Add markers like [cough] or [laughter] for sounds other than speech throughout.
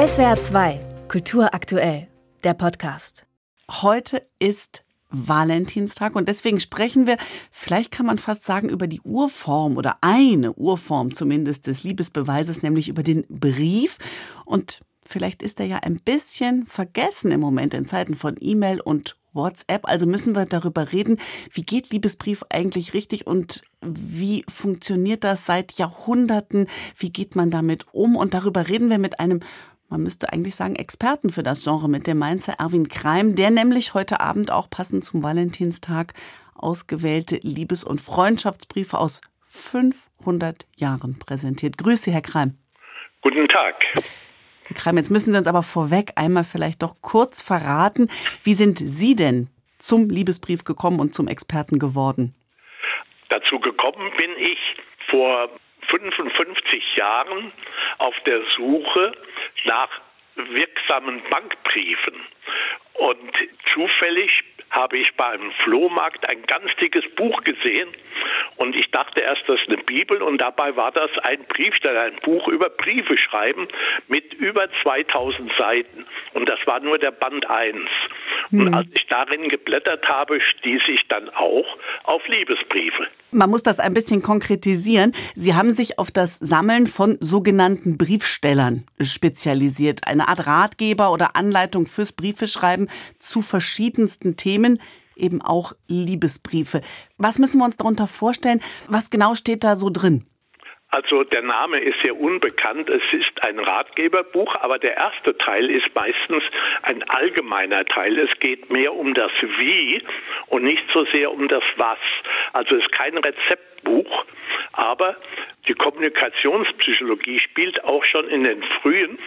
SWR 2, Kultur aktuell, der Podcast. Heute ist Valentinstag und deswegen sprechen wir, vielleicht kann man fast sagen, über die Urform oder eine Urform zumindest des Liebesbeweises, nämlich über den Brief. Und vielleicht ist er ja ein bisschen vergessen im Moment in Zeiten von E-Mail und WhatsApp. Also müssen wir darüber reden, wie geht Liebesbrief eigentlich richtig und wie funktioniert das seit Jahrhunderten? Wie geht man damit um? Und darüber reden wir mit einem man müsste eigentlich sagen, Experten für das Genre mit dem Mainzer Erwin Kreim, der nämlich heute Abend auch passend zum Valentinstag ausgewählte Liebes- und Freundschaftsbriefe aus 500 Jahren präsentiert. Grüße, Herr Kreim. Guten Tag. Herr Kreim, jetzt müssen Sie uns aber vorweg einmal vielleicht doch kurz verraten, wie sind Sie denn zum Liebesbrief gekommen und zum Experten geworden? Dazu gekommen bin ich vor 55 Jahren auf der Suche nach wirksamen Bankbriefen. Und zufällig habe ich bei einem Flohmarkt ein ganz dickes Buch gesehen und ich dachte erst, das ist eine Bibel und dabei war das ein Briefsteller, ein Buch über Briefe schreiben mit über 2000 Seiten und das war nur der Band 1. Und hm. als ich darin geblättert habe, stieß ich dann auch auf Liebesbriefe. Man muss das ein bisschen konkretisieren. Sie haben sich auf das Sammeln von sogenannten Briefstellern spezialisiert. Eine Art Ratgeber oder Anleitung fürs Briefeschreiben zu verschiedensten Themen, eben auch Liebesbriefe. Was müssen wir uns darunter vorstellen? Was genau steht da so drin? Also der Name ist sehr unbekannt. Es ist ein Ratgeberbuch, aber der erste Teil ist meistens ein allgemeiner Teil. Es geht mehr um das Wie und nicht so sehr um das Was. Also es ist kein Rezeptbuch, aber die Kommunikationspsychologie spielt auch schon in den frühen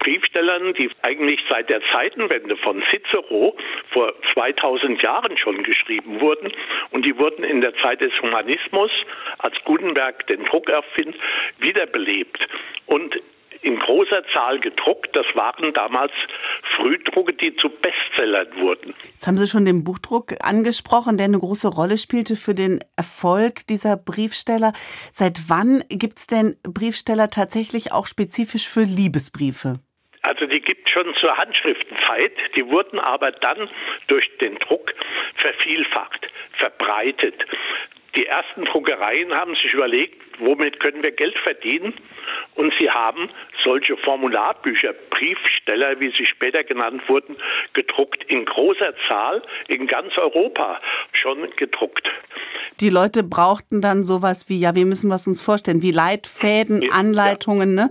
Briefstellern, die eigentlich seit der Zeitenwende von Cicero vor 2000 Jahren schon geschrieben wurden und die wurden in der Zeit des Humanismus, als Gutenberg den Druck erfindet, wiederbelebt. Und in großer Zahl gedruckt. Das waren damals Frühdrucke, die zu Bestsellern wurden. Jetzt haben Sie schon den Buchdruck angesprochen, der eine große Rolle spielte für den Erfolg dieser Briefsteller. Seit wann gibt es denn Briefsteller tatsächlich auch spezifisch für Liebesbriefe? Also die gibt es schon zur Handschriftenzeit, die wurden aber dann durch den Druck vervielfacht, verbreitet. Die ersten Druckereien haben sich überlegt, womit können wir Geld verdienen? Und sie haben solche Formularbücher, Briefsteller, wie sie später genannt wurden, gedruckt in großer Zahl in ganz Europa schon gedruckt. Die Leute brauchten dann sowas wie, ja, wir müssen was uns vorstellen, wie Leitfäden, Anleitungen, ne?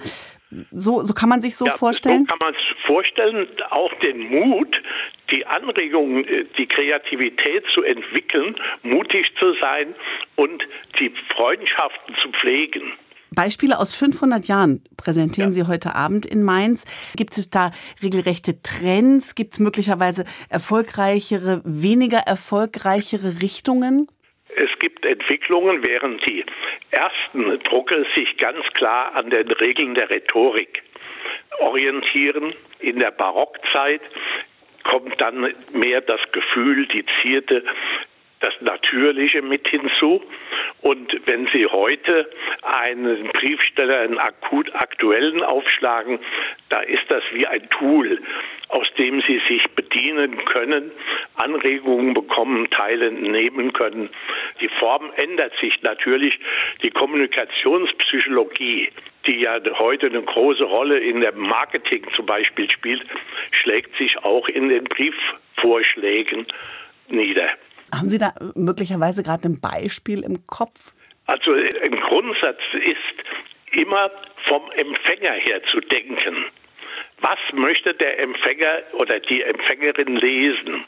So, so kann man sich so ja, vorstellen? So kann man es vorstellen, auch den Mut, die Anregung, äh, die Kreativität zu entwickeln, mutig zu sein und die Freundschaften zu pflegen. Beispiele aus 500 Jahren präsentieren ja. Sie heute Abend in Mainz. Gibt es da regelrechte Trends? Gibt es möglicherweise erfolgreichere, weniger erfolgreichere Richtungen? Es gibt Entwicklungen, während die ersten Drucke sich ganz klar an den Regeln der Rhetorik orientieren. In der Barockzeit kommt dann mehr das Gefühl, die Zierte, das Natürliche mit hinzu. Und wenn Sie heute einen Briefsteller, einen akut aktuellen aufschlagen, da ist das wie ein Tool, aus dem Sie sich bedienen können, Anregungen bekommen, teilen, nehmen können. Die Form ändert sich natürlich. Die Kommunikationspsychologie, die ja heute eine große Rolle in der Marketing zum Beispiel spielt, schlägt sich auch in den Briefvorschlägen nieder. Haben Sie da möglicherweise gerade ein Beispiel im Kopf? Also im Grundsatz ist immer vom Empfänger her zu denken. Was möchte der Empfänger oder die Empfängerin lesen?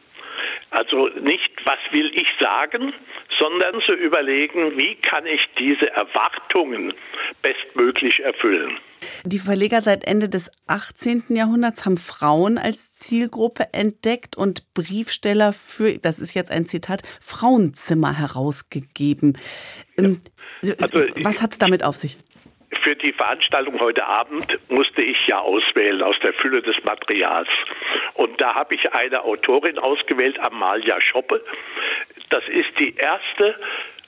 Also nicht, was will ich sagen, sondern zu überlegen, wie kann ich diese Erwartungen bestmöglich erfüllen. Die Verleger seit Ende des 18. Jahrhunderts haben Frauen als Zielgruppe entdeckt und Briefsteller für, das ist jetzt ein Zitat, Frauenzimmer herausgegeben. Ja. Ähm, also, was hat es damit auf sich? Für die Veranstaltung heute Abend musste ich ja auswählen aus der Fülle des Materials. Und da habe ich eine Autorin ausgewählt, Amalia Schoppe. Das ist die erste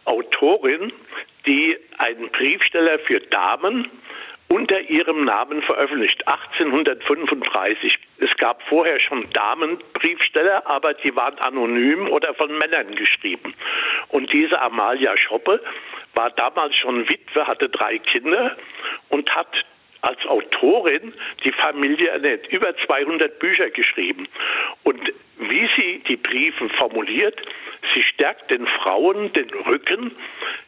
Autorin, die einen Briefsteller für Damen unter ihrem Namen veröffentlicht, 1835. Es gab vorher schon Damenbriefsteller, aber die waren anonym oder von Männern geschrieben. Und diese Amalia Schoppe war damals schon Witwe, hatte drei Kinder und hat als Autorin die Familie ernährt, über 200 Bücher geschrieben. Und wie sie die Briefe formuliert, sie stärkt den Frauen den Rücken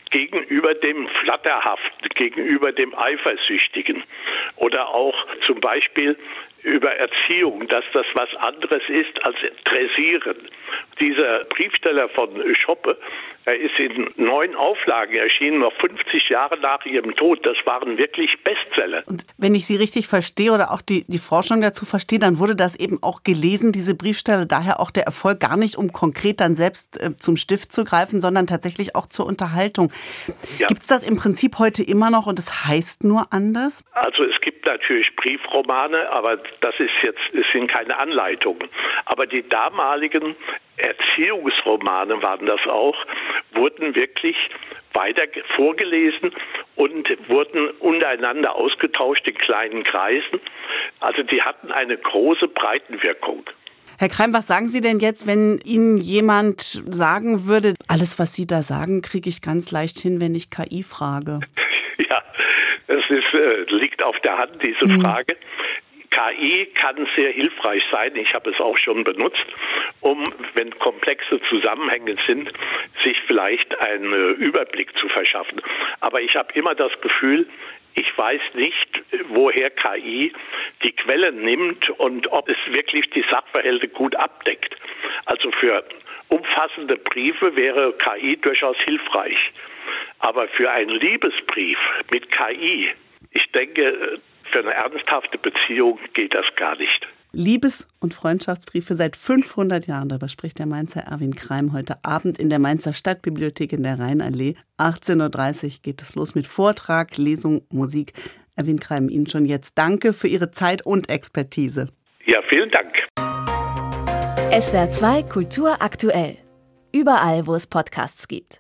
gegenüber dem Flatterhaften, gegenüber dem Eifersüchtigen oder auch zum Beispiel über Erziehung, dass das was anderes ist als Dressieren. Dieser Briefsteller von Schoppe, er ist in neun Auflagen erschienen, noch 50 Jahre nach ihrem Tod. Das waren wirklich Bestseller. Und wenn ich Sie richtig verstehe oder auch die, die Forschung dazu verstehe, dann wurde das eben auch gelesen, diese Briefsteller, daher auch der Erfolg gar nicht, um konkret dann selbst äh, zum Stift zu greifen, sondern tatsächlich auch zur Unterhaltung. Ja. Gibt es das im Prinzip heute immer noch und es das heißt nur anders? Also es gibt natürlich Briefromane, aber das ist jetzt, es sind keine Anleitungen. Aber die damaligen Erziehungsromane waren das auch, wurden wirklich weiter vorgelesen und wurden untereinander ausgetauscht in kleinen Kreisen. Also die hatten eine große Breitenwirkung. Herr Kreim, was sagen Sie denn jetzt, wenn Ihnen jemand sagen würde, alles, was Sie da sagen, kriege ich ganz leicht hin, wenn ich KI frage? [laughs] Ja, das ist, äh, liegt auf der Hand, diese mhm. Frage. KI kann sehr hilfreich sein. Ich habe es auch schon benutzt, um, wenn komplexe Zusammenhänge sind, sich vielleicht einen äh, Überblick zu verschaffen. Aber ich habe immer das Gefühl, ich weiß nicht, woher KI die Quellen nimmt und ob es wirklich die Sachverhalte gut abdeckt. Also für umfassende Briefe wäre KI durchaus hilfreich. Aber für einen Liebesbrief mit KI, ich denke, für eine ernsthafte Beziehung geht das gar nicht. Liebes- und Freundschaftsbriefe seit 500 Jahren. Darüber spricht der Mainzer Erwin Kreim heute Abend in der Mainzer Stadtbibliothek in der Rheinallee. 18.30 Uhr geht es los mit Vortrag, Lesung, Musik. Erwin Kreim, Ihnen schon jetzt danke für Ihre Zeit und Expertise. Ja, vielen Dank. SWR 2 Kultur aktuell. Überall, wo es Podcasts gibt.